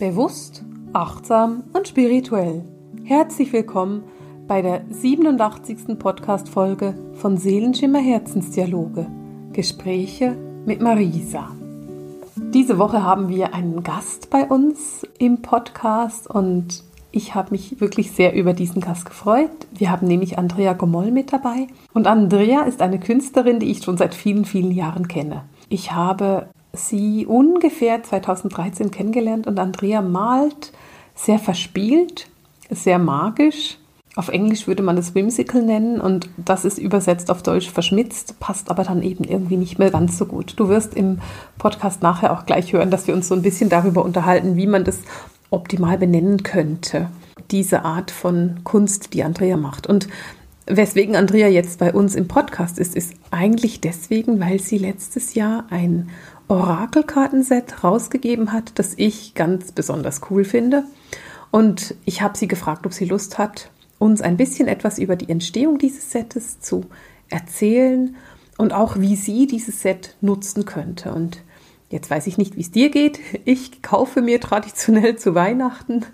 Bewusst, achtsam und spirituell. Herzlich willkommen bei der 87. Podcast-Folge von Seelenschimmer Herzensdialoge. Gespräche mit Marisa. Diese Woche haben wir einen Gast bei uns im Podcast und ich habe mich wirklich sehr über diesen Gast gefreut. Wir haben nämlich Andrea Gomoll mit dabei. Und Andrea ist eine Künstlerin, die ich schon seit vielen, vielen Jahren kenne. Ich habe sie ungefähr 2013 kennengelernt und Andrea malt sehr verspielt, sehr magisch. Auf Englisch würde man das whimsical nennen und das ist übersetzt auf Deutsch verschmitzt, passt aber dann eben irgendwie nicht mehr ganz so gut. Du wirst im Podcast nachher auch gleich hören, dass wir uns so ein bisschen darüber unterhalten, wie man das optimal benennen könnte, diese Art von Kunst, die Andrea macht. Und weswegen Andrea jetzt bei uns im Podcast ist, ist eigentlich deswegen, weil sie letztes Jahr ein Orakelkartenset rausgegeben hat, das ich ganz besonders cool finde. Und ich habe sie gefragt, ob sie Lust hat, uns ein bisschen etwas über die Entstehung dieses Setes zu erzählen und auch wie sie dieses Set nutzen könnte. Und jetzt weiß ich nicht, wie es dir geht. Ich kaufe mir traditionell zu Weihnachten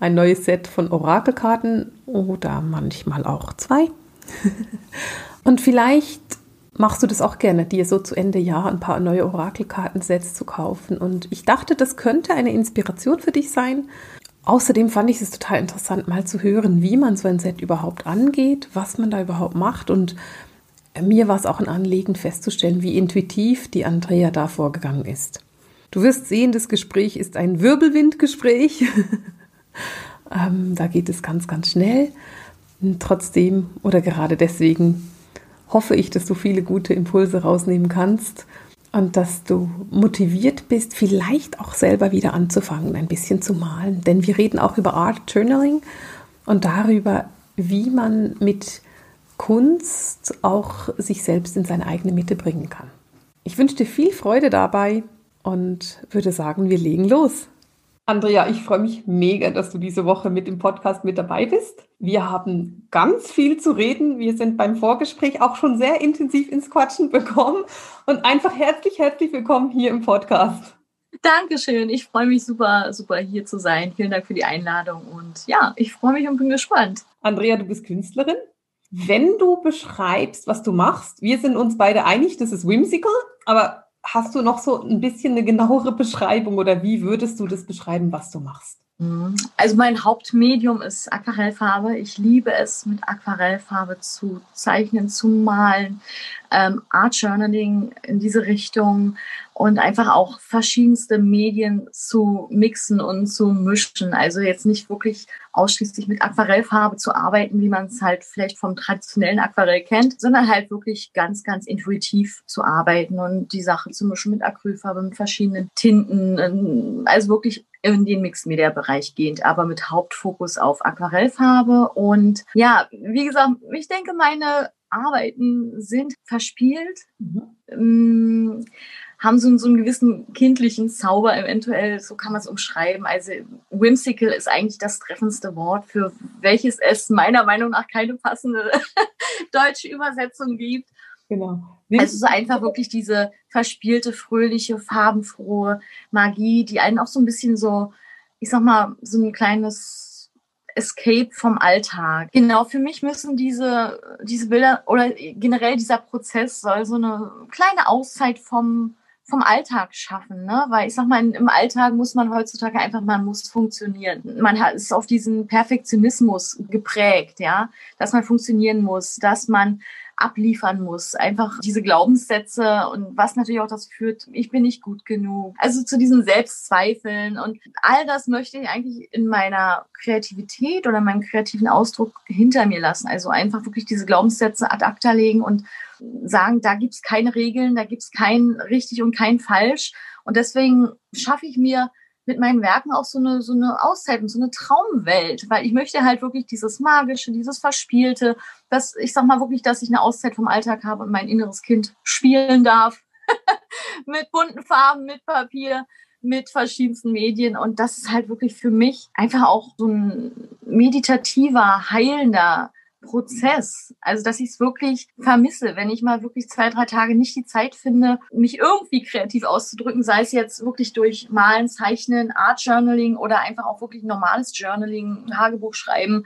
ein neues Set von Orakelkarten oder manchmal auch zwei. und vielleicht machst du das auch gerne, dir so zu Ende Jahr ein paar neue Orakelkartensets zu kaufen. Und ich dachte, das könnte eine Inspiration für dich sein. Außerdem fand ich es total interessant, mal zu hören, wie man so ein Set überhaupt angeht, was man da überhaupt macht. Und mir war es auch ein Anliegen festzustellen, wie intuitiv die Andrea da vorgegangen ist. Du wirst sehen, das Gespräch ist ein Wirbelwindgespräch. ähm, da geht es ganz, ganz schnell. Trotzdem oder gerade deswegen hoffe ich, dass du viele gute Impulse rausnehmen kannst und dass du motiviert bist, vielleicht auch selber wieder anzufangen, ein bisschen zu malen. Denn wir reden auch über Art Journaling und darüber, wie man mit Kunst auch sich selbst in seine eigene Mitte bringen kann. Ich wünsche dir viel Freude dabei und würde sagen, wir legen los. Andrea, ich freue mich mega, dass du diese Woche mit dem Podcast mit dabei bist. Wir haben ganz viel zu reden. Wir sind beim Vorgespräch auch schon sehr intensiv ins Quatschen bekommen und einfach herzlich, herzlich willkommen hier im Podcast. Dankeschön. Ich freue mich super, super hier zu sein. Vielen Dank für die Einladung und ja, ich freue mich und bin gespannt. Andrea, du bist Künstlerin. Wenn du beschreibst, was du machst, wir sind uns beide einig, das ist whimsical, aber Hast du noch so ein bisschen eine genauere Beschreibung oder wie würdest du das beschreiben, was du machst? Mhm. Also mein Hauptmedium ist Aquarellfarbe. Ich liebe es, mit Aquarellfarbe zu zeichnen, zu malen, ähm, Art Journaling in diese Richtung und einfach auch verschiedenste Medien zu mixen und zu mischen. Also jetzt nicht wirklich ausschließlich mit Aquarellfarbe zu arbeiten, wie man es halt vielleicht vom traditionellen Aquarell kennt, sondern halt wirklich ganz, ganz intuitiv zu arbeiten und die Sache zu mischen mit Acrylfarbe, mit verschiedenen Tinten, ähm, also wirklich in den Mixed-Media-Bereich gehend, aber mit Hauptfokus auf Aquarellfarbe. Und ja, wie gesagt, ich denke, meine Arbeiten sind verspielt. Mhm. Ähm, haben so, so einen gewissen kindlichen Zauber eventuell, so kann man es umschreiben. Also whimsical ist eigentlich das treffendste Wort, für welches es meiner Meinung nach keine passende deutsche Übersetzung gibt. Genau. Also so einfach wirklich diese verspielte, fröhliche, farbenfrohe Magie, die einen auch so ein bisschen so, ich sag mal, so ein kleines Escape vom Alltag. Genau, für mich müssen diese, diese Bilder oder generell dieser Prozess soll so eine kleine Auszeit vom, vom Alltag schaffen, ne? Weil ich sag mal, im Alltag muss man heutzutage einfach, man muss funktionieren. Man hat, ist auf diesen Perfektionismus geprägt, ja, dass man funktionieren muss, dass man abliefern muss. Einfach diese Glaubenssätze und was natürlich auch das führt, ich bin nicht gut genug. Also zu diesen Selbstzweifeln und all das möchte ich eigentlich in meiner Kreativität oder meinem kreativen Ausdruck hinter mir lassen. Also einfach wirklich diese Glaubenssätze ad acta legen und sagen, da gibt's keine Regeln, da gibt's kein richtig und kein falsch. Und deswegen schaffe ich mir mit meinen Werken auch so eine, so eine Auszeit und so eine Traumwelt, weil ich möchte halt wirklich dieses Magische, dieses Verspielte, dass ich sag mal wirklich, dass ich eine Auszeit vom Alltag habe und mein inneres Kind spielen darf. mit bunten Farben, mit Papier, mit verschiedensten Medien. Und das ist halt wirklich für mich einfach auch so ein meditativer, heilender Prozess. Also, dass ich es wirklich vermisse, wenn ich mal wirklich zwei, drei Tage nicht die Zeit finde, mich irgendwie kreativ auszudrücken, sei es jetzt wirklich durch Malen, Zeichnen, Art Journaling oder einfach auch wirklich normales Journaling, Tagebuch schreiben.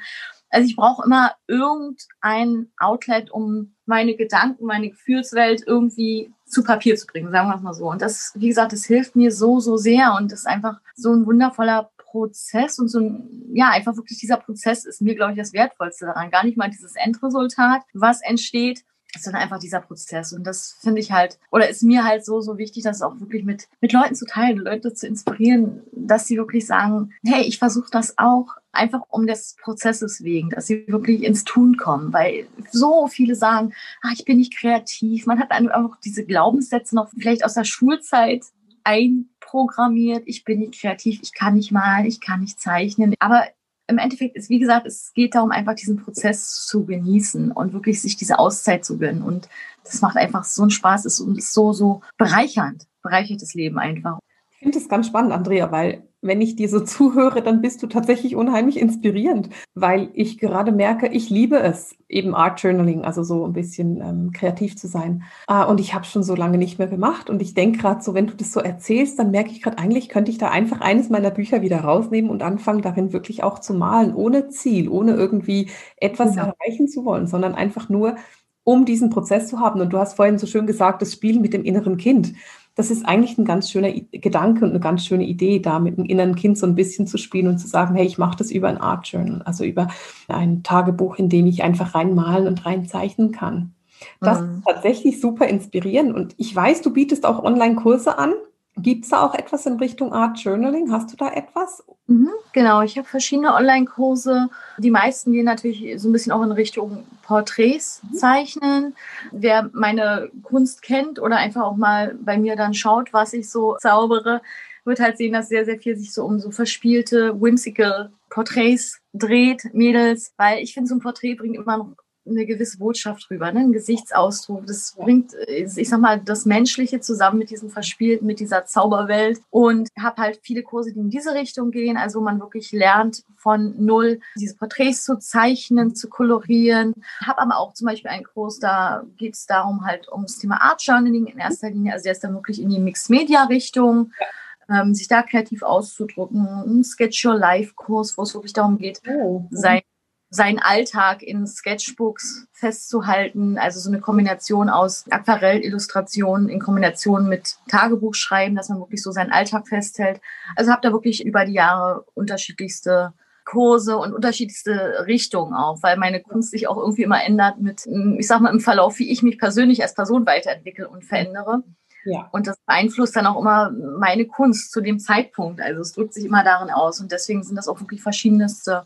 Also ich brauche immer irgendein Outlet, um meine Gedanken, meine Gefühlswelt irgendwie zu Papier zu bringen, sagen wir es mal so. Und das, wie gesagt, das hilft mir so, so sehr und das ist einfach so ein wundervoller Prozess und so ein, ja, einfach wirklich dieser Prozess ist mir, glaube ich, das Wertvollste daran. Gar nicht mal dieses Endresultat, was entsteht, sondern einfach dieser Prozess. Und das finde ich halt, oder ist mir halt so, so wichtig, das auch wirklich mit, mit Leuten zu teilen, Leute zu inspirieren, dass sie wirklich sagen, hey, ich versuche das auch einfach um des Prozesses wegen, dass sie wirklich ins Tun kommen, weil so viele sagen, ah, ich bin nicht kreativ. Man hat einfach diese Glaubenssätze noch vielleicht aus der Schulzeit einprogrammiert. Ich bin nicht kreativ, ich kann nicht malen, ich kann nicht zeichnen. Aber im Endeffekt ist, wie gesagt, es geht darum, einfach diesen Prozess zu genießen und wirklich sich diese Auszeit zu gönnen. Und das macht einfach so einen Spaß, ist, so, so bereichernd, bereichert das Leben einfach. Ich finde das ganz spannend, Andrea, weil wenn ich dir so zuhöre, dann bist du tatsächlich unheimlich inspirierend, weil ich gerade merke, ich liebe es, eben Art Journaling, also so ein bisschen ähm, kreativ zu sein. Äh, und ich habe schon so lange nicht mehr gemacht. Und ich denke gerade so, wenn du das so erzählst, dann merke ich gerade, eigentlich könnte ich da einfach eines meiner Bücher wieder rausnehmen und anfangen, darin wirklich auch zu malen, ohne Ziel, ohne irgendwie etwas ja. erreichen zu wollen, sondern einfach nur, um diesen Prozess zu haben. Und du hast vorhin so schön gesagt, das Spiel mit dem inneren Kind das ist eigentlich ein ganz schöner Gedanke und eine ganz schöne Idee, da mit dem inneren Kind so ein bisschen zu spielen und zu sagen, hey, ich mache das über ein Art Journal, also über ein Tagebuch, in dem ich einfach reinmalen und reinzeichnen kann. Das mhm. ist tatsächlich super inspirierend und ich weiß, du bietest auch Online-Kurse an. Gibt es da auch etwas in Richtung Art Journaling? Hast du da etwas? Mhm, genau, ich habe verschiedene Online-Kurse. Die meisten gehen natürlich so ein bisschen auch in Richtung Porträts mhm. zeichnen. Wer meine Kunst kennt oder einfach auch mal bei mir dann schaut, was ich so zaubere, wird halt sehen, dass sehr, sehr viel sich so um so verspielte, whimsical Porträts dreht, Mädels, weil ich finde, so ein Porträt bringt immer noch eine gewisse Botschaft drüber, ne? ein Gesichtsausdruck. Das bringt, ich sag mal, das Menschliche zusammen mit diesem Verspielten, mit dieser Zauberwelt. Und habe halt viele Kurse, die in diese Richtung gehen, also man wirklich lernt von null diese Porträts zu zeichnen, zu kolorieren. Habe aber auch zum Beispiel einen Kurs, da geht es darum halt ums Thema Art Journaling in erster Linie. Also der ist dann wirklich in die Mixed Media Richtung. Ja. Ähm, sich da kreativ auszudrücken, ein Sketch Your Life Kurs, wo es wirklich darum geht, oh. sein seinen Alltag in Sketchbooks festzuhalten. Also so eine Kombination aus Aquarellillustrationen in Kombination mit Tagebuchschreiben, dass man wirklich so seinen Alltag festhält. Also habe da wirklich über die Jahre unterschiedlichste Kurse und unterschiedlichste Richtungen auch, weil meine Kunst sich auch irgendwie immer ändert mit, ich sag mal, im Verlauf, wie ich mich persönlich als Person weiterentwickle und verändere. Ja. Und das beeinflusst dann auch immer meine Kunst zu dem Zeitpunkt. Also es drückt sich immer darin aus. Und deswegen sind das auch wirklich verschiedenste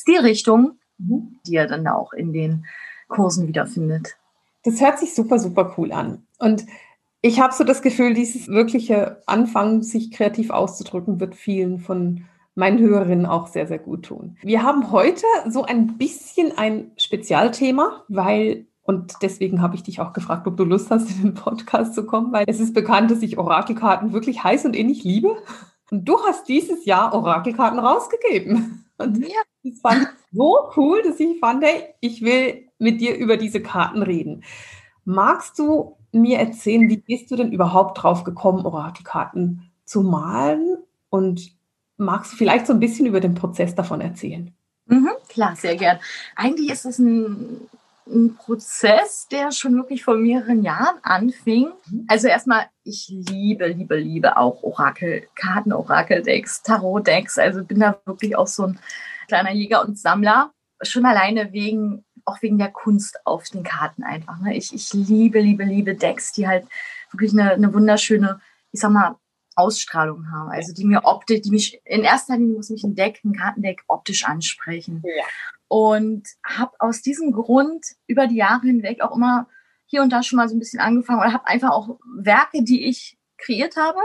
Stilrichtungen, mhm. die er dann auch in den Kursen wiederfindet. Das hört sich super, super cool an. Und ich habe so das Gefühl, dieses wirkliche Anfangen, sich kreativ auszudrücken, wird vielen von meinen Hörerinnen auch sehr, sehr gut tun. Wir haben heute so ein bisschen ein Spezialthema, weil, und deswegen habe ich dich auch gefragt, ob du Lust hast, in den Podcast zu kommen, weil es ist bekannt, dass ich Orakelkarten wirklich heiß und innig liebe. Und du hast dieses Jahr Orakelkarten rausgegeben. Und ja. Das fand ich so cool, dass ich fand, hey, ich will mit dir über diese Karten reden. Magst du mir erzählen, wie bist du denn überhaupt drauf gekommen, Orakelkarten zu malen? Und magst du vielleicht so ein bisschen über den Prozess davon erzählen? Mhm, klar, sehr gern. Eigentlich ist es ein ein Prozess, der schon wirklich vor mehreren Jahren anfing. Also erstmal, ich liebe, liebe, liebe auch Orakelkarten, Orakeldecks, Tarotdecks. Also bin da wirklich auch so ein kleiner Jäger und Sammler. Schon alleine wegen, auch wegen der Kunst auf den Karten einfach. Ne? Ich, ich liebe, liebe, liebe Decks, die halt wirklich eine, eine wunderschöne, ich sag mal, Ausstrahlung haben. Also die mir optisch, die mich in erster Linie muss mich ein Deck, ein Kartendeck optisch ansprechen. Ja. Und habe aus diesem Grund über die Jahre hinweg auch immer hier und da schon mal so ein bisschen angefangen oder habe einfach auch Werke, die ich kreiert habe.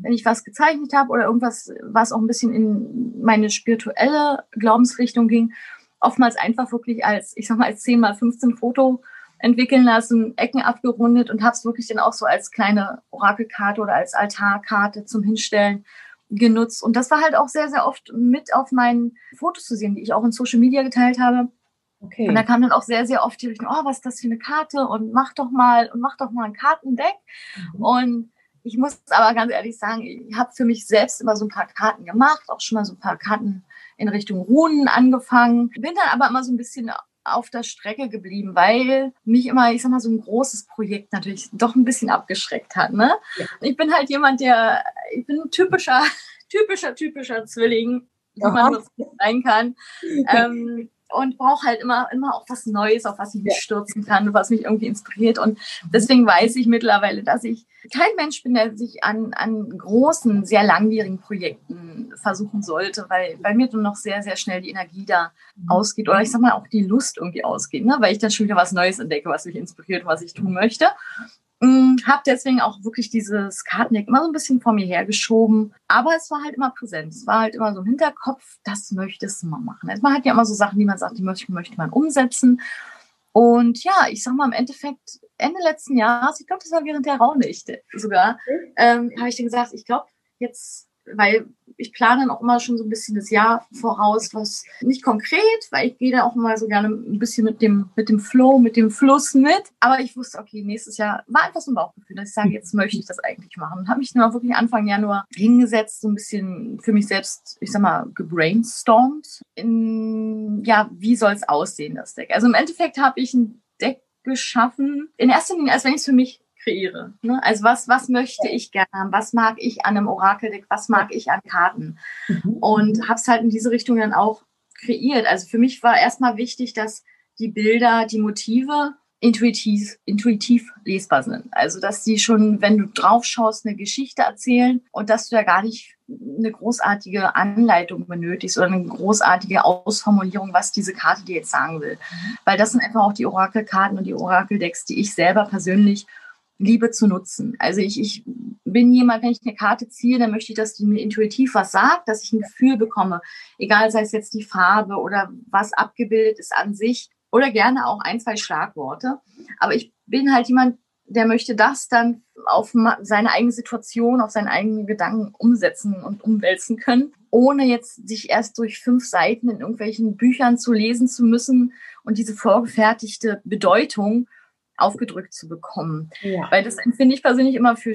Wenn ich was gezeichnet habe oder irgendwas, was auch ein bisschen in meine spirituelle Glaubensrichtung ging, oftmals einfach wirklich als, ich sag mal, als 10 mal 15 Foto entwickeln lassen, Ecken abgerundet und habe es wirklich dann auch so als kleine Orakelkarte oder als Altarkarte zum Hinstellen genutzt. Und das war halt auch sehr, sehr oft mit auf meinen Fotos zu sehen, die ich auch in Social Media geteilt habe. Okay. Und da kam dann auch sehr, sehr oft die Richtung, oh, was ist das für eine Karte und mach doch mal und mach doch mal ein Kartendeck. Mhm. Und ich muss aber ganz ehrlich sagen, ich habe für mich selbst immer so ein paar Karten gemacht, auch schon mal so ein paar Karten in Richtung Runen angefangen. Bin dann aber immer so ein bisschen auf der Strecke geblieben, weil mich immer, ich sag mal, so ein großes Projekt natürlich doch ein bisschen abgeschreckt hat. Ne? Ja. Ich bin halt jemand, der, ich bin ein typischer, typischer, typischer Zwilling, wie man das sein kann. ähm, und brauche halt immer, immer auch was Neues, auf was ich mich stürzen kann, was mich irgendwie inspiriert. Und deswegen weiß ich mittlerweile, dass ich kein Mensch bin, der sich an, an großen, sehr langwierigen Projekten versuchen sollte, weil bei mir dann noch sehr, sehr schnell die Energie da mhm. ausgeht oder ich sag mal auch die Lust irgendwie ausgeht, ne? weil ich dann schon wieder was Neues entdecke, was mich inspiriert, was ich tun möchte. Mm, habe deswegen auch wirklich dieses Kartendeck immer so ein bisschen vor mir hergeschoben. Aber es war halt immer präsent. Es war halt immer so im Hinterkopf, das möchtest du mal machen. Also man hat ja immer so Sachen, die man sagt, die möchte, möchte man umsetzen. Und ja, ich sag mal im Endeffekt, Ende letzten Jahres, ich glaube, das war während der Raunächte sogar, ähm, habe ich dir gesagt, ich glaube, jetzt weil ich plane dann auch immer schon so ein bisschen das Jahr voraus, was nicht konkret, weil ich gehe da auch immer so gerne ein bisschen mit dem, mit dem Flow, mit dem Fluss mit. Aber ich wusste, okay, nächstes Jahr war einfach so ein Bauchgefühl, dass ich sage, jetzt möchte ich das eigentlich machen. Und habe mich dann auch wirklich Anfang Januar hingesetzt, so ein bisschen für mich selbst, ich sag mal, gebrainstormt. In, ja, wie soll es aussehen, das Deck? Also im Endeffekt habe ich ein Deck geschaffen, in erster Linie, als wenn ich es für mich kreiere. Ne? Also was, was möchte ich gerne haben? Was mag ich an einem Orakeldeck? Was mag ich an Karten? Mhm. Und habe es halt in diese Richtung dann auch kreiert. Also für mich war erstmal wichtig, dass die Bilder, die Motive intuitiv, intuitiv lesbar sind. Also dass die schon, wenn du drauf schaust, eine Geschichte erzählen und dass du da gar nicht eine großartige Anleitung benötigst oder eine großartige Ausformulierung, was diese Karte dir jetzt sagen will. Mhm. Weil das sind einfach auch die Orakelkarten und die Orakeldecks, die ich selber persönlich Liebe zu nutzen. Also ich, ich bin jemand, wenn ich eine Karte ziehe, dann möchte ich, dass die mir intuitiv was sagt, dass ich ein Gefühl bekomme. Egal, sei es jetzt die Farbe oder was abgebildet ist an sich oder gerne auch ein, zwei Schlagworte. Aber ich bin halt jemand, der möchte das dann auf seine eigene Situation, auf seine eigenen Gedanken umsetzen und umwälzen können, ohne jetzt sich erst durch fünf Seiten in irgendwelchen Büchern zu lesen zu müssen und diese vorgefertigte Bedeutung aufgedrückt zu bekommen. Ja. Weil das empfinde ich persönlich immer für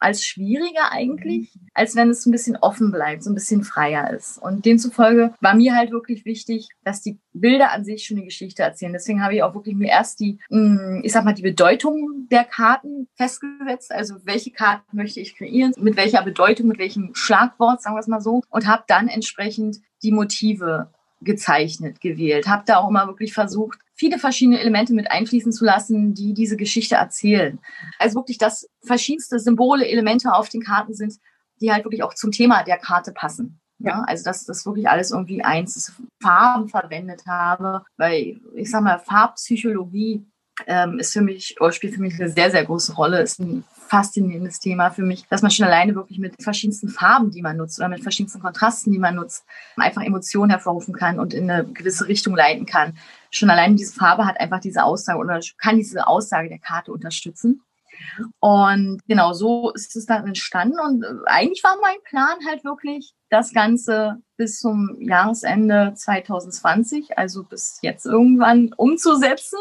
als schwieriger eigentlich, mhm. als wenn es so ein bisschen offen bleibt, so ein bisschen freier ist. Und demzufolge war mir halt wirklich wichtig, dass die Bilder an sich schon eine Geschichte erzählen. Deswegen habe ich auch wirklich mir erst die, mm, ich sag mal, die Bedeutung der Karten festgesetzt. Also welche Karten möchte ich kreieren, mit welcher Bedeutung, mit welchem Schlagwort, sagen wir es mal so, und habe dann entsprechend die Motive gezeichnet, gewählt. Habe da auch immer wirklich versucht, viele verschiedene Elemente mit einfließen zu lassen, die diese Geschichte erzählen. Also wirklich, dass verschiedenste Symbole, Elemente auf den Karten sind, die halt wirklich auch zum Thema der Karte passen. Ja, also dass das wirklich alles irgendwie eins Farben verwendet habe, weil ich sag mal, Farbpsychologie ähm, ist für mich, oder spielt für mich eine sehr, sehr große Rolle, ist ein faszinierendes Thema für mich, dass man schon alleine wirklich mit verschiedensten Farben, die man nutzt oder mit verschiedensten Kontrasten, die man nutzt, einfach Emotionen hervorrufen kann und in eine gewisse Richtung leiten kann. Schon alleine diese Farbe hat einfach diese Aussage oder kann diese Aussage der Karte unterstützen. Und genau so ist es dann entstanden. Und äh, eigentlich war mein Plan halt wirklich, das Ganze bis zum Jahresende 2020, also bis jetzt irgendwann umzusetzen.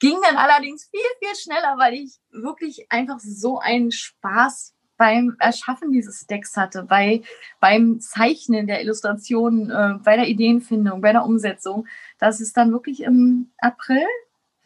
Ging dann allerdings viel, viel schneller, weil ich wirklich einfach so einen Spaß beim Erschaffen dieses Decks hatte, bei, beim Zeichnen der Illustrationen, äh, bei der Ideenfindung, bei der Umsetzung, dass es dann wirklich im April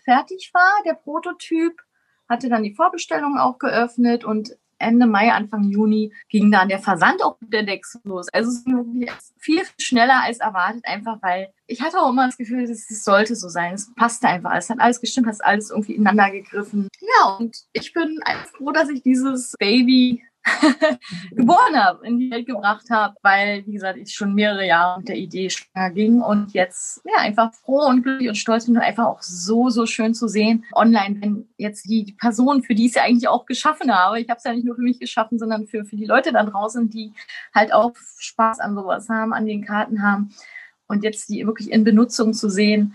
fertig war, der Prototyp hatte dann die Vorbestellung auch geöffnet und Ende Mai, Anfang Juni ging dann der Versand auch mit der Dex los. Also es ging viel schneller als erwartet, einfach weil ich hatte auch immer das Gefühl, es sollte so sein. Es passte einfach. Es hat alles gestimmt, es hat alles irgendwie ineinander gegriffen. Ja, und ich bin einfach froh, dass ich dieses Baby geboren habe, in die Welt gebracht habe, weil, wie gesagt, ich schon mehrere Jahre mit der Idee schwanger ging und jetzt ja einfach froh und glücklich und stolz bin und einfach auch so, so schön zu sehen online, wenn jetzt die, die Person, für die ich es ja eigentlich auch geschaffen habe, ich habe es ja nicht nur für mich geschaffen, sondern für, für die Leute da draußen, die halt auch Spaß an sowas haben, an den Karten haben und jetzt die wirklich in Benutzung zu sehen,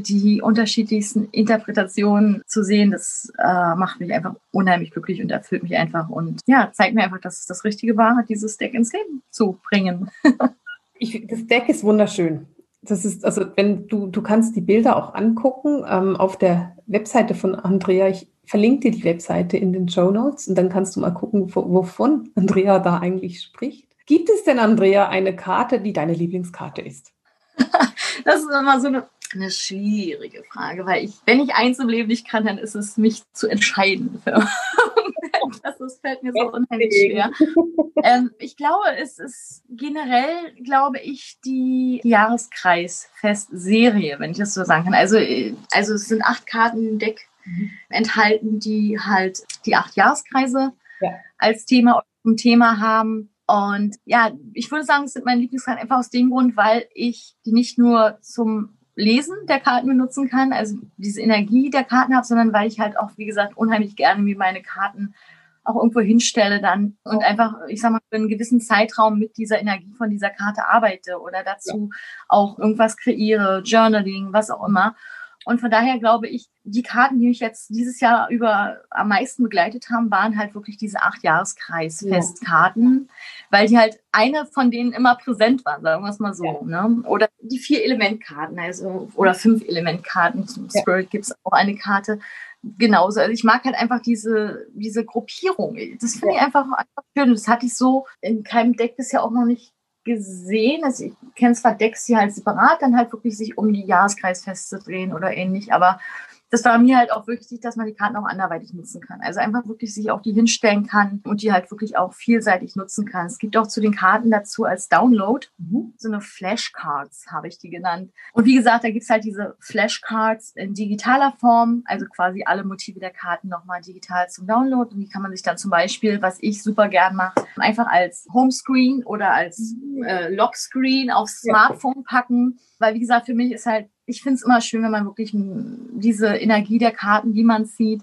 die unterschiedlichsten Interpretationen zu sehen, das äh, macht mich einfach unheimlich glücklich und erfüllt mich einfach und ja, zeigt mir einfach, dass es das Richtige war, dieses Deck ins Leben zu bringen. ich, das Deck ist wunderschön. das ist, also wenn du, du kannst die Bilder auch angucken ähm, auf der Webseite von Andrea. Ich verlinke dir die Webseite in den Show Notes und dann kannst du mal gucken, wovon Andrea da eigentlich spricht. Gibt es denn, Andrea, eine Karte, die deine Lieblingskarte ist? das ist immer so eine, eine schwierige Frage, weil ich, wenn ich eins im Leben nicht kann, dann ist es mich zu entscheiden. das, das fällt mir so unheimlich schwer. Ähm, ich glaube, es ist generell, glaube ich, die Jahreskreisfest-Serie, wenn ich das so sagen kann. Also, also es sind acht Karten im Deck mhm. enthalten, die halt die acht Jahreskreise ja. als Thema, ein Thema haben. Und ja, ich würde sagen, es sind meine Lieblingskarten einfach aus dem Grund, weil ich die nicht nur zum Lesen der Karten benutzen kann, also diese Energie der Karten habe, sondern weil ich halt auch, wie gesagt, unheimlich gerne mir meine Karten auch irgendwo hinstelle dann und einfach, ich sag mal, für einen gewissen Zeitraum mit dieser Energie von dieser Karte arbeite oder dazu ja. auch irgendwas kreiere, Journaling, was auch immer. Und von daher glaube ich, die Karten, die mich jetzt dieses Jahr über am meisten begleitet haben, waren halt wirklich diese acht Jahreskreis-Festkarten, ja. weil die halt eine von denen immer präsent waren, sagen wir es mal so. Ja. Ne? Oder die vier Elementkarten, also oder fünf Elementkarten. Zum Spirit gibt es auch eine Karte. Genauso. Also ich mag halt einfach diese, diese Gruppierung. Das finde ja. ich einfach, einfach schön. Das hatte ich so in keinem Deck bisher auch noch nicht gesehen. Also ich kenne zwar die halt separat dann halt wirklich sich um die Jahreskreisfeste drehen oder ähnlich, aber das war mir halt auch wichtig, dass man die Karten auch anderweitig nutzen kann. Also einfach wirklich sich auch die hinstellen kann und die halt wirklich auch vielseitig nutzen kann. Es gibt auch zu den Karten dazu als Download mhm. so eine Flashcards, habe ich die genannt. Und wie gesagt, da gibt's halt diese Flashcards in digitaler Form, also quasi alle Motive der Karten nochmal digital zum Download. Und die kann man sich dann zum Beispiel, was ich super gern mache, einfach als Homescreen oder als mhm. äh, Lockscreen aufs Smartphone packen. Weil wie gesagt, für mich ist halt ich finde es immer schön, wenn man wirklich diese Energie der Karten, die man sieht,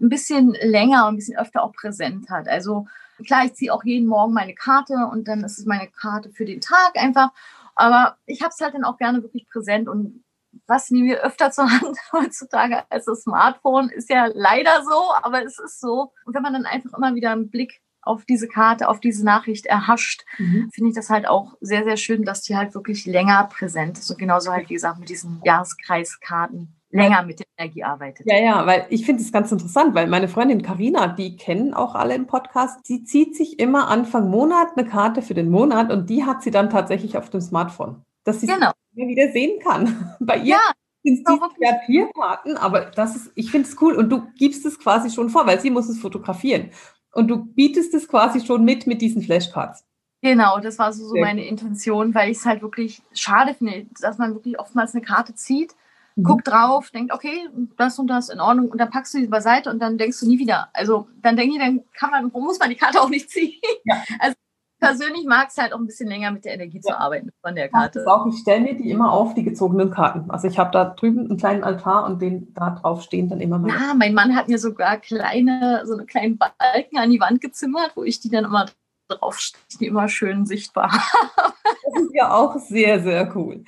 ein bisschen länger und ein bisschen öfter auch präsent hat. Also klar, ich ziehe auch jeden Morgen meine Karte und dann ist es meine Karte für den Tag einfach. Aber ich habe es halt dann auch gerne wirklich präsent und was nehmen wir öfter zur Hand heutzutage als das Smartphone, ist ja leider so, aber es ist so. Und wenn man dann einfach immer wieder einen Blick auf diese Karte, auf diese Nachricht erhascht, mhm. finde ich das halt auch sehr, sehr schön, dass die halt wirklich länger präsent ist und genauso halt, wie gesagt, mit diesen Jahreskreiskarten länger mit der Energie arbeitet. Ja, ja, weil ich finde es ganz interessant, weil meine Freundin Karina, die kennen auch alle im Podcast, sie zieht sich immer Anfang Monat eine Karte für den Monat und die hat sie dann tatsächlich auf dem Smartphone, dass sie genau. wieder sehen kann. Bei ihr ja. sind es ja vier Karten, aber das ist, ich finde es cool und du gibst es quasi schon vor, weil sie muss es fotografieren. Und du bietest es quasi schon mit mit diesen Flashcards. Genau, das war so, so meine Intention, weil ich es halt wirklich schade finde, dass man wirklich oftmals eine Karte zieht, mhm. guckt drauf, denkt, okay, das und das in Ordnung und dann packst du sie beiseite und dann denkst du nie wieder. Also dann denke ich, dann kann man, muss man die Karte auch nicht ziehen. Ja. Also persönlich mag es halt auch ein bisschen länger mit der Energie zu arbeiten von der Karte. Auch, ich stelle mir die immer auf, die gezogenen Karten. Also ich habe da drüben einen kleinen Altar und den da drauf stehen dann immer meine. Ja, mein Mann hat mir sogar kleine, so eine kleinen Balken an die Wand gezimmert, wo ich die dann immer draufstehe, die immer schön sichtbar. das ist ja auch sehr, sehr cool.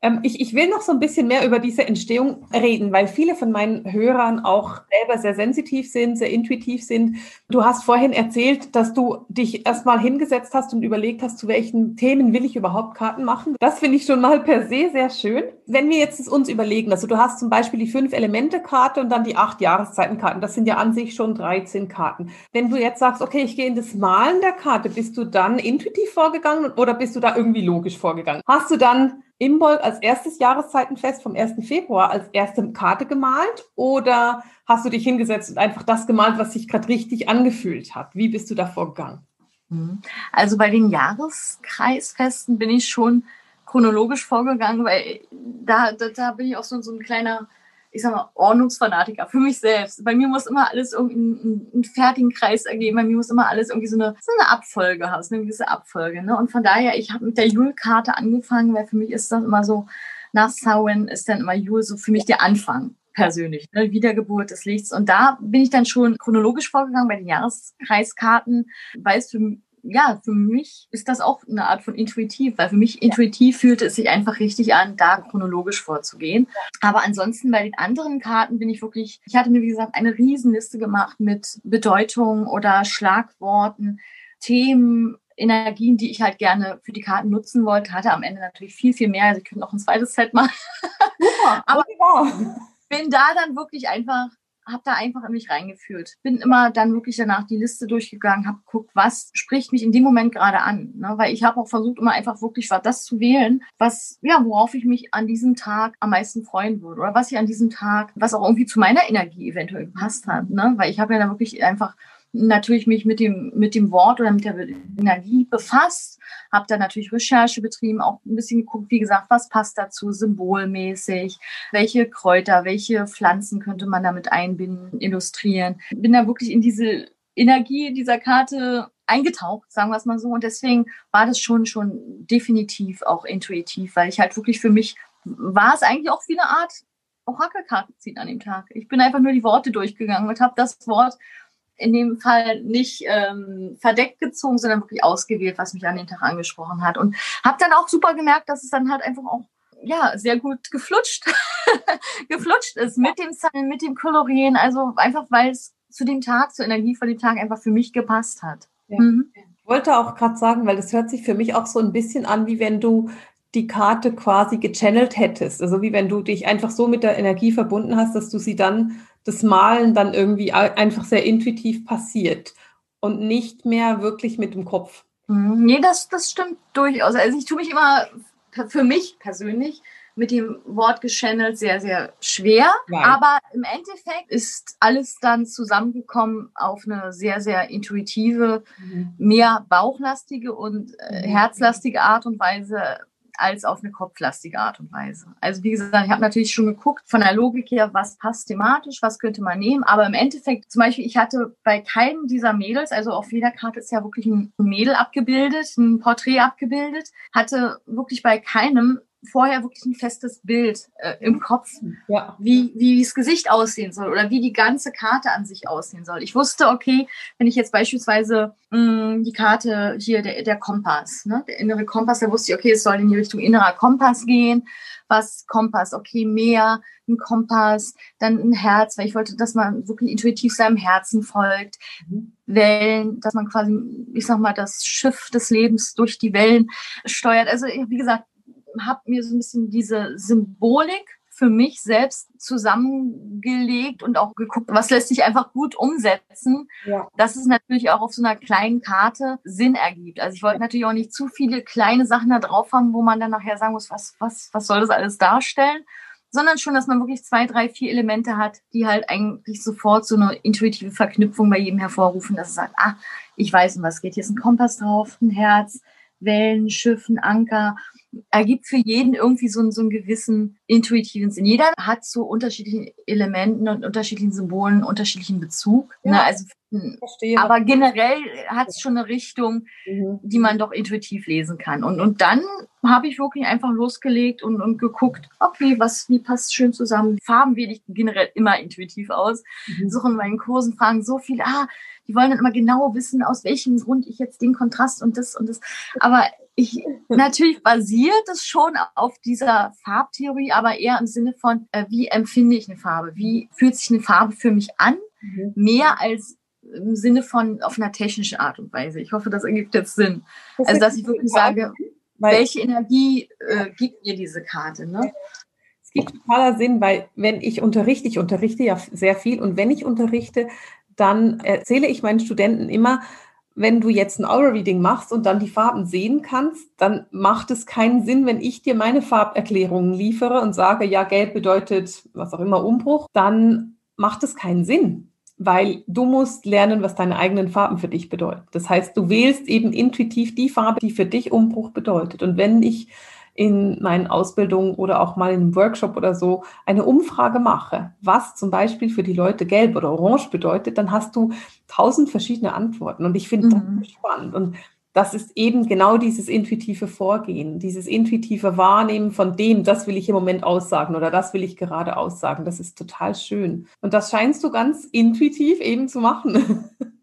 Ähm, ich, ich will noch so ein bisschen mehr über diese Entstehung reden, weil viele von meinen Hörern auch selber sehr sensitiv sind, sehr intuitiv sind. Du hast vorhin erzählt, dass du dich erstmal hingesetzt hast und überlegt hast, zu welchen Themen will ich überhaupt Karten machen. Das finde ich schon mal per se sehr schön. Wenn wir jetzt uns überlegen, also du hast zum Beispiel die fünf Elemente-Karte und dann die acht Jahreszeitenkarten. Das sind ja an sich schon 13 Karten. Wenn du jetzt sagst, okay, ich gehe in das Malen der Karte, bist du dann intuitiv vorgegangen oder bist du da irgendwie logisch vorgegangen? Hast du dann Imbolg als erstes Jahreszeitenfest vom 1. Februar als erste Karte gemalt oder hast du dich hingesetzt und einfach das gemalt, was sich gerade richtig angefühlt hat? Wie bist du da vorgegangen? Mhm. Also bei den Jahreskreisfesten bin ich schon chronologisch vorgegangen, weil da, da, da bin ich auch so, so ein kleiner ich sag mal, Ordnungsfanatiker für mich selbst. Bei mir muss immer alles irgendwie einen, einen fertigen Kreis ergeben. Bei mir muss immer alles irgendwie so eine, so eine Abfolge haben, eine gewisse Abfolge. Ne? Und von daher, ich habe mit der Jule-Karte angefangen, weil für mich ist das immer so, nach Samhain ist dann immer Jule so für mich der Anfang persönlich, ne? Wiedergeburt des Lichts. Und da bin ich dann schon chronologisch vorgegangen bei den Jahreskreiskarten, weil es für mich ja, für mich ist das auch eine Art von intuitiv, weil für mich intuitiv fühlte es sich einfach richtig an, da chronologisch vorzugehen. Aber ansonsten bei den anderen Karten bin ich wirklich, ich hatte mir, wie gesagt, eine Riesenliste gemacht mit Bedeutung oder Schlagworten, Themen, Energien, die ich halt gerne für die Karten nutzen wollte, hatte am Ende natürlich viel, viel mehr. Also ich könnte noch ein zweites Set machen. Super, aber bin da dann wirklich einfach habe da einfach in mich reingefühlt. Bin immer dann wirklich danach die Liste durchgegangen, habe geguckt, was spricht mich in dem Moment gerade an. Ne? Weil ich habe auch versucht, immer einfach wirklich das zu wählen, was, ja, worauf ich mich an diesem Tag am meisten freuen würde. Oder was ich an diesem Tag, was auch irgendwie zu meiner Energie eventuell gepasst hat. Ne? Weil ich habe ja da wirklich einfach natürlich mich mit dem, mit dem Wort oder mit der Energie befasst, habe dann natürlich Recherche betrieben, auch ein bisschen geguckt, wie gesagt, was passt dazu symbolmäßig, welche Kräuter, welche Pflanzen könnte man damit einbinden, illustrieren. Bin da wirklich in diese Energie dieser Karte eingetaucht, sagen wir es mal so. Und deswegen war das schon, schon definitiv auch intuitiv, weil ich halt wirklich für mich war es eigentlich auch wie eine Art Orakelkarte ziehen an dem Tag. Ich bin einfach nur die Worte durchgegangen und habe das Wort in dem Fall nicht ähm, verdeckt gezogen, sondern wirklich ausgewählt, was mich an den Tag angesprochen hat. Und habe dann auch super gemerkt, dass es dann halt einfach auch ja sehr gut geflutscht, geflutscht ist mit dem Zahlen, mit dem Kolorieren. Also einfach, weil es zu dem Tag, zur Energie von dem Tag einfach für mich gepasst hat. Ja. Mhm. Ich wollte auch gerade sagen, weil das hört sich für mich auch so ein bisschen an, wie wenn du die Karte quasi gechannelt hättest. Also wie wenn du dich einfach so mit der Energie verbunden hast, dass du sie dann das Malen dann irgendwie einfach sehr intuitiv passiert und nicht mehr wirklich mit dem Kopf. Mhm. Nee, das, das stimmt durchaus. Also ich tue mich immer für mich persönlich mit dem Wort geschannelt sehr, sehr schwer. Nein. Aber im Endeffekt ist alles dann zusammengekommen auf eine sehr, sehr intuitive, mhm. mehr bauchlastige und äh, mhm. herzlastige Art und Weise als auf eine kopflastige Art und Weise. Also wie gesagt, ich habe natürlich schon geguckt von der Logik her, was passt thematisch, was könnte man nehmen. Aber im Endeffekt, zum Beispiel, ich hatte bei keinem dieser Mädels, also auf jeder Karte ist ja wirklich ein Mädel abgebildet, ein Porträt abgebildet, hatte wirklich bei keinem vorher wirklich ein festes Bild äh, im Kopf, ja. wie, wie das Gesicht aussehen soll oder wie die ganze Karte an sich aussehen soll. Ich wusste, okay, wenn ich jetzt beispielsweise mh, mm, die Karte hier, der, der Kompass, ne, der innere Kompass, da wusste ich, okay, es soll in die Richtung innerer Kompass gehen. Was Kompass, okay, mehr, ein Kompass, dann ein Herz, weil ich wollte, dass man wirklich intuitiv seinem Herzen folgt. Mhm. Wellen, dass man quasi, ich sag mal, das Schiff des Lebens durch die Wellen steuert. Also, wie gesagt, habe mir so ein bisschen diese Symbolik für mich selbst zusammengelegt und auch geguckt, was lässt sich einfach gut umsetzen, ja. dass es natürlich auch auf so einer kleinen Karte Sinn ergibt. Also ich wollte natürlich auch nicht zu viele kleine Sachen da drauf haben, wo man dann nachher sagen muss, was, was, was soll das alles darstellen, sondern schon, dass man wirklich zwei, drei, vier Elemente hat, die halt eigentlich sofort so eine intuitive Verknüpfung bei jedem hervorrufen, dass es sagt, ah, ich weiß, um was geht. Hier ist ein Kompass drauf, ein Herz, Wellen, Schiff, ein Anker ergibt für jeden irgendwie so, so einen gewissen intuitiven Sinn. Jeder hat zu unterschiedlichen Elementen und unterschiedlichen Symbolen unterschiedlichen Bezug. Ne? Ja, ne? Also, verstehe. Aber generell hat es schon eine Richtung, mhm. die man doch intuitiv lesen kann. Und, und dann habe ich wirklich einfach losgelegt und, und geguckt, okay, was, wie passt schön zusammen. Farben wähle ich generell immer intuitiv aus. Mhm. Suche in meinen Kursen, fragen so viel, ah, die wollen dann immer genau wissen, aus welchem Grund ich jetzt den Kontrast und das und das. Aber ich, natürlich basiert es schon auf dieser Farbtheorie, aber eher im Sinne von, äh, wie empfinde ich eine Farbe? Wie fühlt sich eine Farbe für mich an? Mhm. Mehr als im Sinne von auf einer technischen Art und Weise. Ich hoffe, das ergibt jetzt Sinn. Das also, dass ich wirklich sage, welche Energie äh, gibt mir diese Karte? Ne? Es gibt totaler Sinn, weil wenn ich unterrichte, ich unterrichte ja sehr viel und wenn ich unterrichte, dann erzähle ich meinen Studenten immer, wenn du jetzt ein Aura-Reading machst und dann die Farben sehen kannst, dann macht es keinen Sinn, wenn ich dir meine Farberklärungen liefere und sage, ja, gelb bedeutet was auch immer Umbruch, dann macht es keinen Sinn, weil du musst lernen, was deine eigenen Farben für dich bedeuten. Das heißt, du wählst eben intuitiv die Farbe, die für dich Umbruch bedeutet. Und wenn ich in meinen Ausbildungen oder auch mal in einem Workshop oder so eine Umfrage mache, was zum Beispiel für die Leute gelb oder orange bedeutet, dann hast du tausend verschiedene Antworten. Und ich finde mhm. das spannend. Und das ist eben genau dieses intuitive Vorgehen, dieses intuitive Wahrnehmen von dem, das will ich im Moment aussagen oder das will ich gerade aussagen. Das ist total schön. Und das scheinst du ganz intuitiv eben zu machen.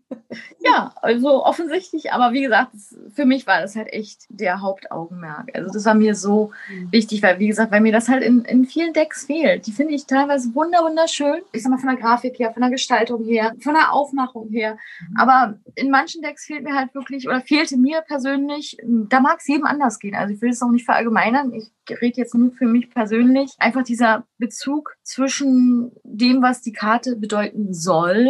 ja, also offensichtlich, aber wie gesagt, für mich war das halt echt der Hauptaugenmerk. Also das war mir so mhm. wichtig, weil wie gesagt, weil mir das halt in, in vielen Decks fehlt. Die finde ich teilweise wunder wunderschön. Ich sag mal von der Grafik her, von der Gestaltung her, von der Aufmachung her. Mhm. Aber in manchen Decks fehlt mir halt wirklich oder fehlte mir persönlich, da mag es jedem anders gehen. Also ich will es auch nicht verallgemeinern. Ich rede jetzt nur für mich persönlich. Einfach dieser Bezug zwischen dem, was die Karte bedeuten soll,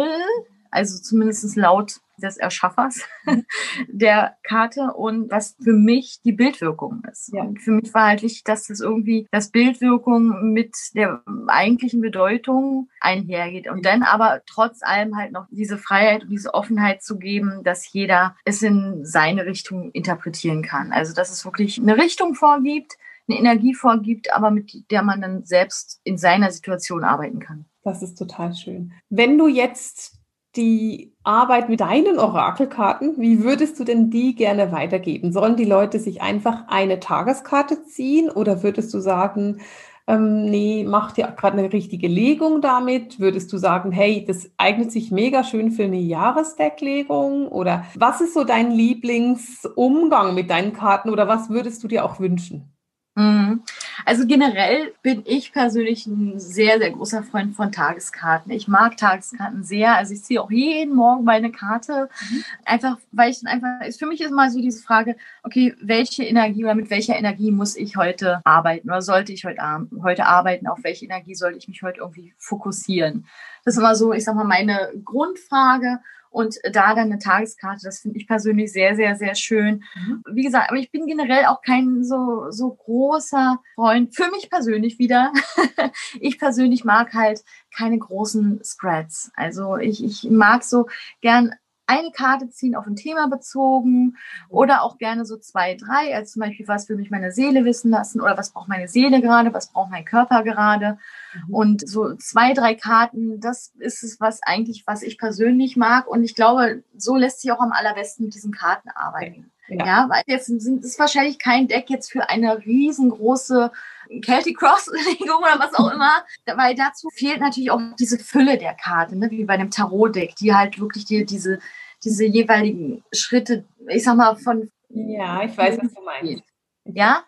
also zumindest laut des Erschaffers der Karte und was für mich die Bildwirkung ist. Ja. Und für mich war halt wichtig, dass das irgendwie das Bildwirkung mit der eigentlichen Bedeutung einhergeht und dann aber trotz allem halt noch diese Freiheit und diese Offenheit zu geben, dass jeder es in seine Richtung interpretieren kann. Also dass es wirklich eine Richtung vorgibt, eine Energie vorgibt, aber mit der man dann selbst in seiner Situation arbeiten kann. Das ist total schön. Wenn du jetzt die Arbeit mit deinen Orakelkarten, wie würdest du denn die gerne weitergeben? Sollen die Leute sich einfach eine Tageskarte ziehen oder würdest du sagen, ähm, nee, mach dir gerade eine richtige Legung damit? Würdest du sagen, hey, das eignet sich mega schön für eine Jahresdecklegung? Oder was ist so dein Lieblingsumgang mit deinen Karten oder was würdest du dir auch wünschen? Mhm. Also generell bin ich persönlich ein sehr, sehr großer Freund von Tageskarten. Ich mag Tageskarten sehr. Also ich ziehe auch jeden Morgen meine Karte. Mhm. Einfach, weil ich dann einfach, ist für mich ist mal so diese Frage, okay, welche Energie oder mit welcher Energie muss ich heute arbeiten oder sollte ich heute, heute arbeiten? Auf welche Energie sollte ich mich heute irgendwie fokussieren? Das ist immer so, ich sag mal, meine Grundfrage. Und da dann eine Tageskarte, das finde ich persönlich sehr, sehr, sehr schön. Mhm. Wie gesagt, aber ich bin generell auch kein so, so großer Freund, für mich persönlich wieder. ich persönlich mag halt keine großen Spreads. Also ich, ich mag so gern eine Karte ziehen auf ein Thema bezogen oder auch gerne so zwei, drei, als zum Beispiel, was will mich meine Seele wissen lassen oder was braucht meine Seele gerade, was braucht mein Körper gerade. Mhm. Und so zwei, drei Karten, das ist es, was eigentlich, was ich persönlich mag. Und ich glaube, so lässt sich auch am allerbesten mit diesen Karten arbeiten. Ja, ja weil jetzt sind es wahrscheinlich kein Deck jetzt für eine riesengroße Celtic Cross-Legung oder was auch immer, weil dazu fehlt natürlich auch diese Fülle der Karte, ne? wie bei einem Tarot-Deck, die halt wirklich dir diese, diese jeweiligen Schritte, ich sag mal, von. Ja, ich weiß, was du meinst. Ja,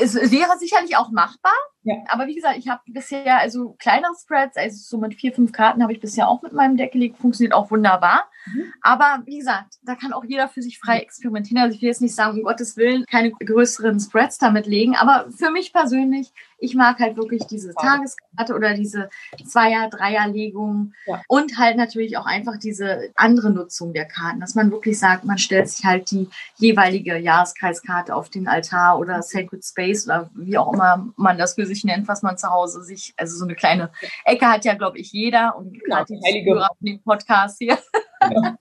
es wäre sicherlich auch machbar, ja. aber wie gesagt, ich habe bisher also kleinere Spreads, also so mit vier, fünf Karten habe ich bisher auch mit meinem Deck gelegt, funktioniert auch wunderbar. Mhm. Aber wie gesagt, da kann auch jeder für sich frei experimentieren. Also ich will jetzt nicht sagen, um Gottes Willen, keine größeren Spreads damit legen, aber für mich persönlich, ich mag halt wirklich diese Tageskarte oder diese Zweier-, Dreierlegung ja. und halt natürlich auch einfach diese andere Nutzung der Karten, dass man wirklich sagt, man stellt sich halt die jeweilige Jahreskreiskarte auf den Altar oder Sacred Space oder wie auch immer man das für sich nennt, was man zu Hause sich, also so eine kleine Ecke hat ja, glaube ich, jeder und gerade ja, die Hörer von dem Podcast hier.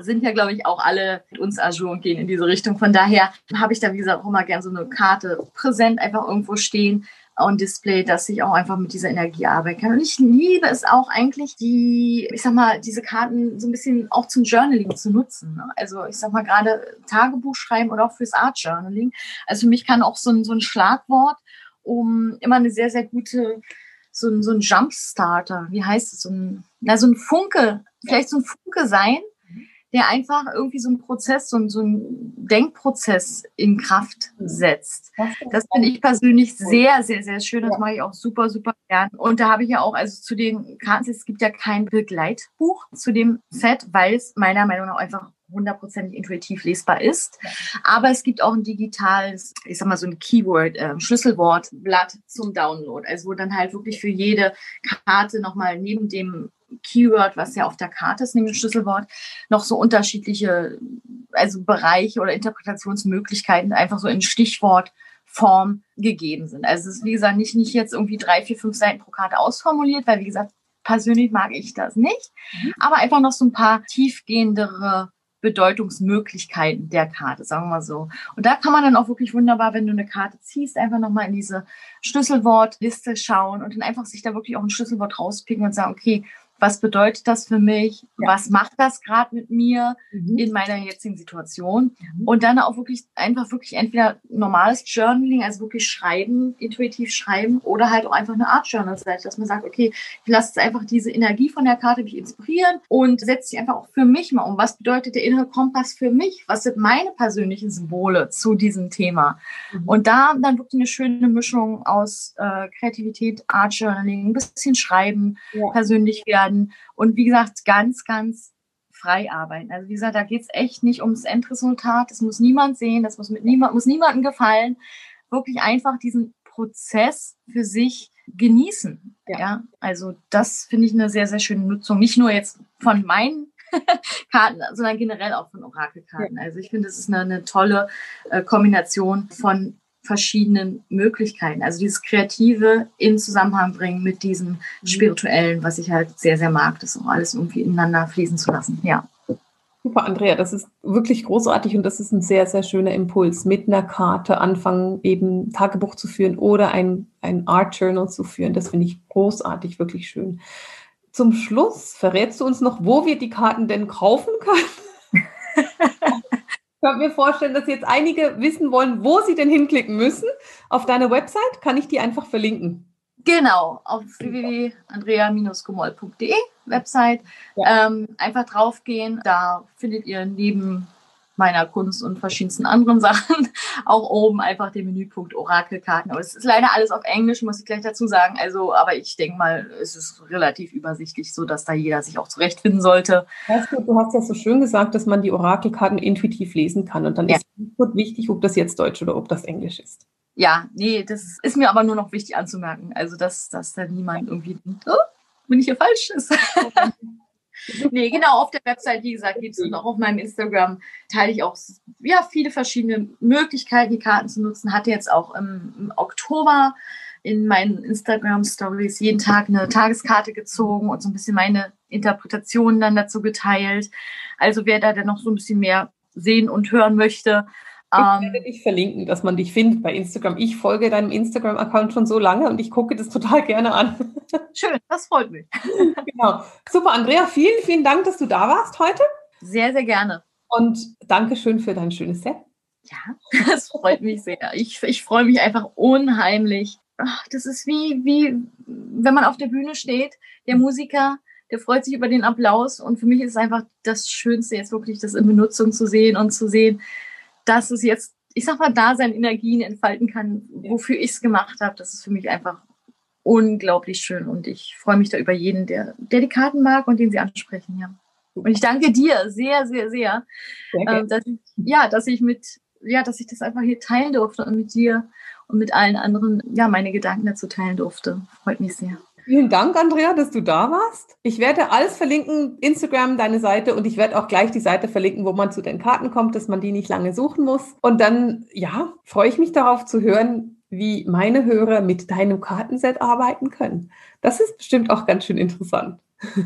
sind ja, glaube ich, auch alle mit uns Azure und gehen in diese Richtung. Von daher habe ich da, wie gesagt, auch immer gerne so eine Karte präsent einfach irgendwo stehen on Display, dass ich auch einfach mit dieser Energie arbeiten kann. Und ich liebe es auch eigentlich, die, ich sag mal, diese Karten so ein bisschen auch zum Journaling zu nutzen. Ne? Also ich sag mal gerade Tagebuch schreiben oder auch fürs Art Journaling. Also für mich kann auch so ein, so ein Schlagwort um immer eine sehr, sehr gute so so ein Jumpstarter, wie heißt es, so ein, na, so ein Funke, vielleicht so ein Funke sein, der einfach irgendwie so ein Prozess, so so ein Denkprozess in Kraft mhm. setzt. Das finde ich persönlich sehr, sehr, sehr schön. Das mache ich auch super, super gern. Und da habe ich ja auch, also zu den Karten, es gibt ja kein Begleitbuch zu dem Set, weil es meiner Meinung nach einfach hundertprozentig intuitiv lesbar ist. Aber es gibt auch ein digitales, ich sag mal so ein Keyword, äh, Schlüsselwortblatt zum Download. Also wo dann halt wirklich für jede Karte nochmal neben dem Keyword, was ja auf der Karte ist, neben dem Schlüsselwort, noch so unterschiedliche, also Bereiche oder Interpretationsmöglichkeiten einfach so in Stichwortform gegeben sind. Also es ist, wie gesagt, nicht, nicht jetzt irgendwie drei, vier, fünf Seiten pro Karte ausformuliert, weil, wie gesagt, persönlich mag ich das nicht, mhm. aber einfach noch so ein paar tiefgehendere Bedeutungsmöglichkeiten der Karte, sagen wir mal so. Und da kann man dann auch wirklich wunderbar, wenn du eine Karte ziehst, einfach nochmal in diese Schlüsselwortliste schauen und dann einfach sich da wirklich auch ein Schlüsselwort rauspicken und sagen, okay, was bedeutet das für mich, ja. was macht das gerade mit mir mhm. in meiner jetzigen Situation mhm. und dann auch wirklich einfach wirklich entweder normales Journaling, also wirklich schreiben, intuitiv schreiben oder halt auch einfach eine Art Journal-Seite, dass man sagt, okay, ich lasse jetzt einfach diese Energie von der Karte mich inspirieren und setze sie einfach auch für mich mal um. Was bedeutet der innere Kompass für mich? Was sind meine persönlichen Symbole zu diesem Thema? Mhm. Und da dann wirklich eine schöne Mischung aus äh, Kreativität, Art Journaling, ein bisschen schreiben, ja. persönlich werden und wie gesagt, ganz, ganz frei arbeiten. Also wie gesagt, da geht es echt nicht ums Endresultat. Das muss niemand sehen, das muss mit niemand, muss niemandem gefallen. Wirklich einfach diesen Prozess für sich genießen. Ja, ja? also das finde ich eine sehr, sehr schöne Nutzung. Nicht nur jetzt von meinen Karten, sondern generell auch von Orakelkarten. Ja. Also ich finde, es ist eine, eine tolle äh, Kombination von verschiedenen Möglichkeiten. Also dieses Kreative in Zusammenhang bringen mit diesem mhm. Spirituellen, was ich halt sehr, sehr mag, das auch alles irgendwie ineinander fließen zu lassen. Ja. Super, Andrea, das ist wirklich großartig und das ist ein sehr, sehr schöner Impuls, mit einer Karte anfangen, eben Tagebuch zu führen oder ein, ein Art Journal zu führen. Das finde ich großartig, wirklich schön. Zum Schluss verrätst du uns noch, wo wir die Karten denn kaufen können? Ich kann mir vorstellen, dass jetzt einige wissen wollen, wo sie denn hinklicken müssen. Auf deiner Website kann ich die einfach verlinken. Genau, auf www.andrea-gomol.de Website. Ja. Ähm, einfach draufgehen, da findet ihr neben meiner Kunst und verschiedensten anderen Sachen auch oben einfach den Menüpunkt Orakelkarten. Aber es ist leider alles auf Englisch, muss ich gleich dazu sagen. Also, aber ich denke mal, es ist relativ übersichtlich, so dass da jeder sich auch zurechtfinden sollte. Weißt du, du hast ja so schön gesagt, dass man die Orakelkarten intuitiv lesen kann. Und dann ja. ist es wichtig, ob das jetzt Deutsch oder ob das Englisch ist ja, nee, das ist mir aber nur noch wichtig anzumerken. Also, dass, dass da niemand irgendwie denkt, oh, bin ich hier falsch? nee, genau, auf der Website, wie gesagt, gibt es und auch auf meinem Instagram teile ich auch ja, viele verschiedene Möglichkeiten, die Karten zu nutzen. Hatte jetzt auch im, im Oktober in meinen Instagram-Stories jeden Tag eine Tageskarte gezogen und so ein bisschen meine Interpretationen dann dazu geteilt. Also wer da dann noch so ein bisschen mehr sehen und hören möchte, ich ähm, werde dich verlinken, dass man dich findet bei Instagram. Ich folge deinem Instagram-Account schon so lange und ich gucke das total gerne an. Schön, das freut mich. genau. Super, Andrea, vielen, vielen Dank, dass du da warst heute. Sehr, sehr gerne. Und danke schön für dein schönes Set. Ja, das freut mich sehr. Ich, ich freue mich einfach unheimlich. Ach, das ist wie, wie, wenn man auf der Bühne steht, der Musiker, der freut sich über den Applaus. Und für mich ist es einfach das Schönste, jetzt wirklich das in Benutzung zu sehen und zu sehen, dass es jetzt, ich sag mal, da seine Energien entfalten kann, wofür ich es gemacht habe. Das ist für mich einfach unglaublich schön und ich freue mich da über jeden, der, der die Karten mag und den sie ansprechen, ja. Und ich danke dir sehr, sehr, sehr, äh, dass ich, ja, dass ich mit, ja, dass ich das einfach hier teilen durfte und mit dir und mit allen anderen, ja, meine Gedanken dazu teilen durfte. Freut mich sehr. Vielen Dank, Andrea, dass du da warst. Ich werde alles verlinken, Instagram, deine Seite und ich werde auch gleich die Seite verlinken, wo man zu den Karten kommt, dass man die nicht lange suchen muss. Und dann, ja, freue ich mich darauf zu hören, wie meine Hörer mit deinem Kartenset arbeiten können. Das ist bestimmt auch ganz schön interessant.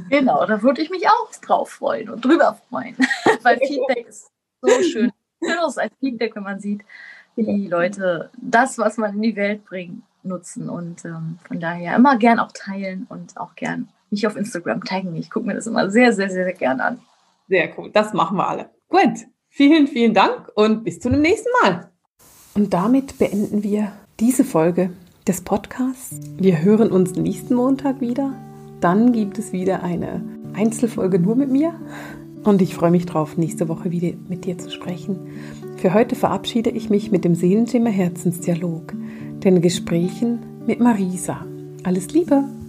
Genau, da würde ich mich auch drauf freuen und drüber freuen, weil Feedback ist so schön. Schönes als Feedback, wenn man sieht, wie die Leute das, was man in die Welt bringt, nutzen. Und ähm, von daher immer gern auch teilen und auch gern mich auf Instagram taggen. Ich gucke mir das immer sehr, sehr, sehr, sehr gern an. Sehr cool. Das machen wir alle. Gut. Vielen, vielen Dank und bis zu dem nächsten Mal. Und damit beenden wir diese Folge des Podcasts. Wir hören uns nächsten Montag wieder. Dann gibt es wieder eine Einzelfolge nur mit mir. Und ich freue mich drauf, nächste Woche wieder mit dir zu sprechen. Für heute verabschiede ich mich mit dem Seelenthema Herzensdialog den Gesprächen mit Marisa. Alles Liebe!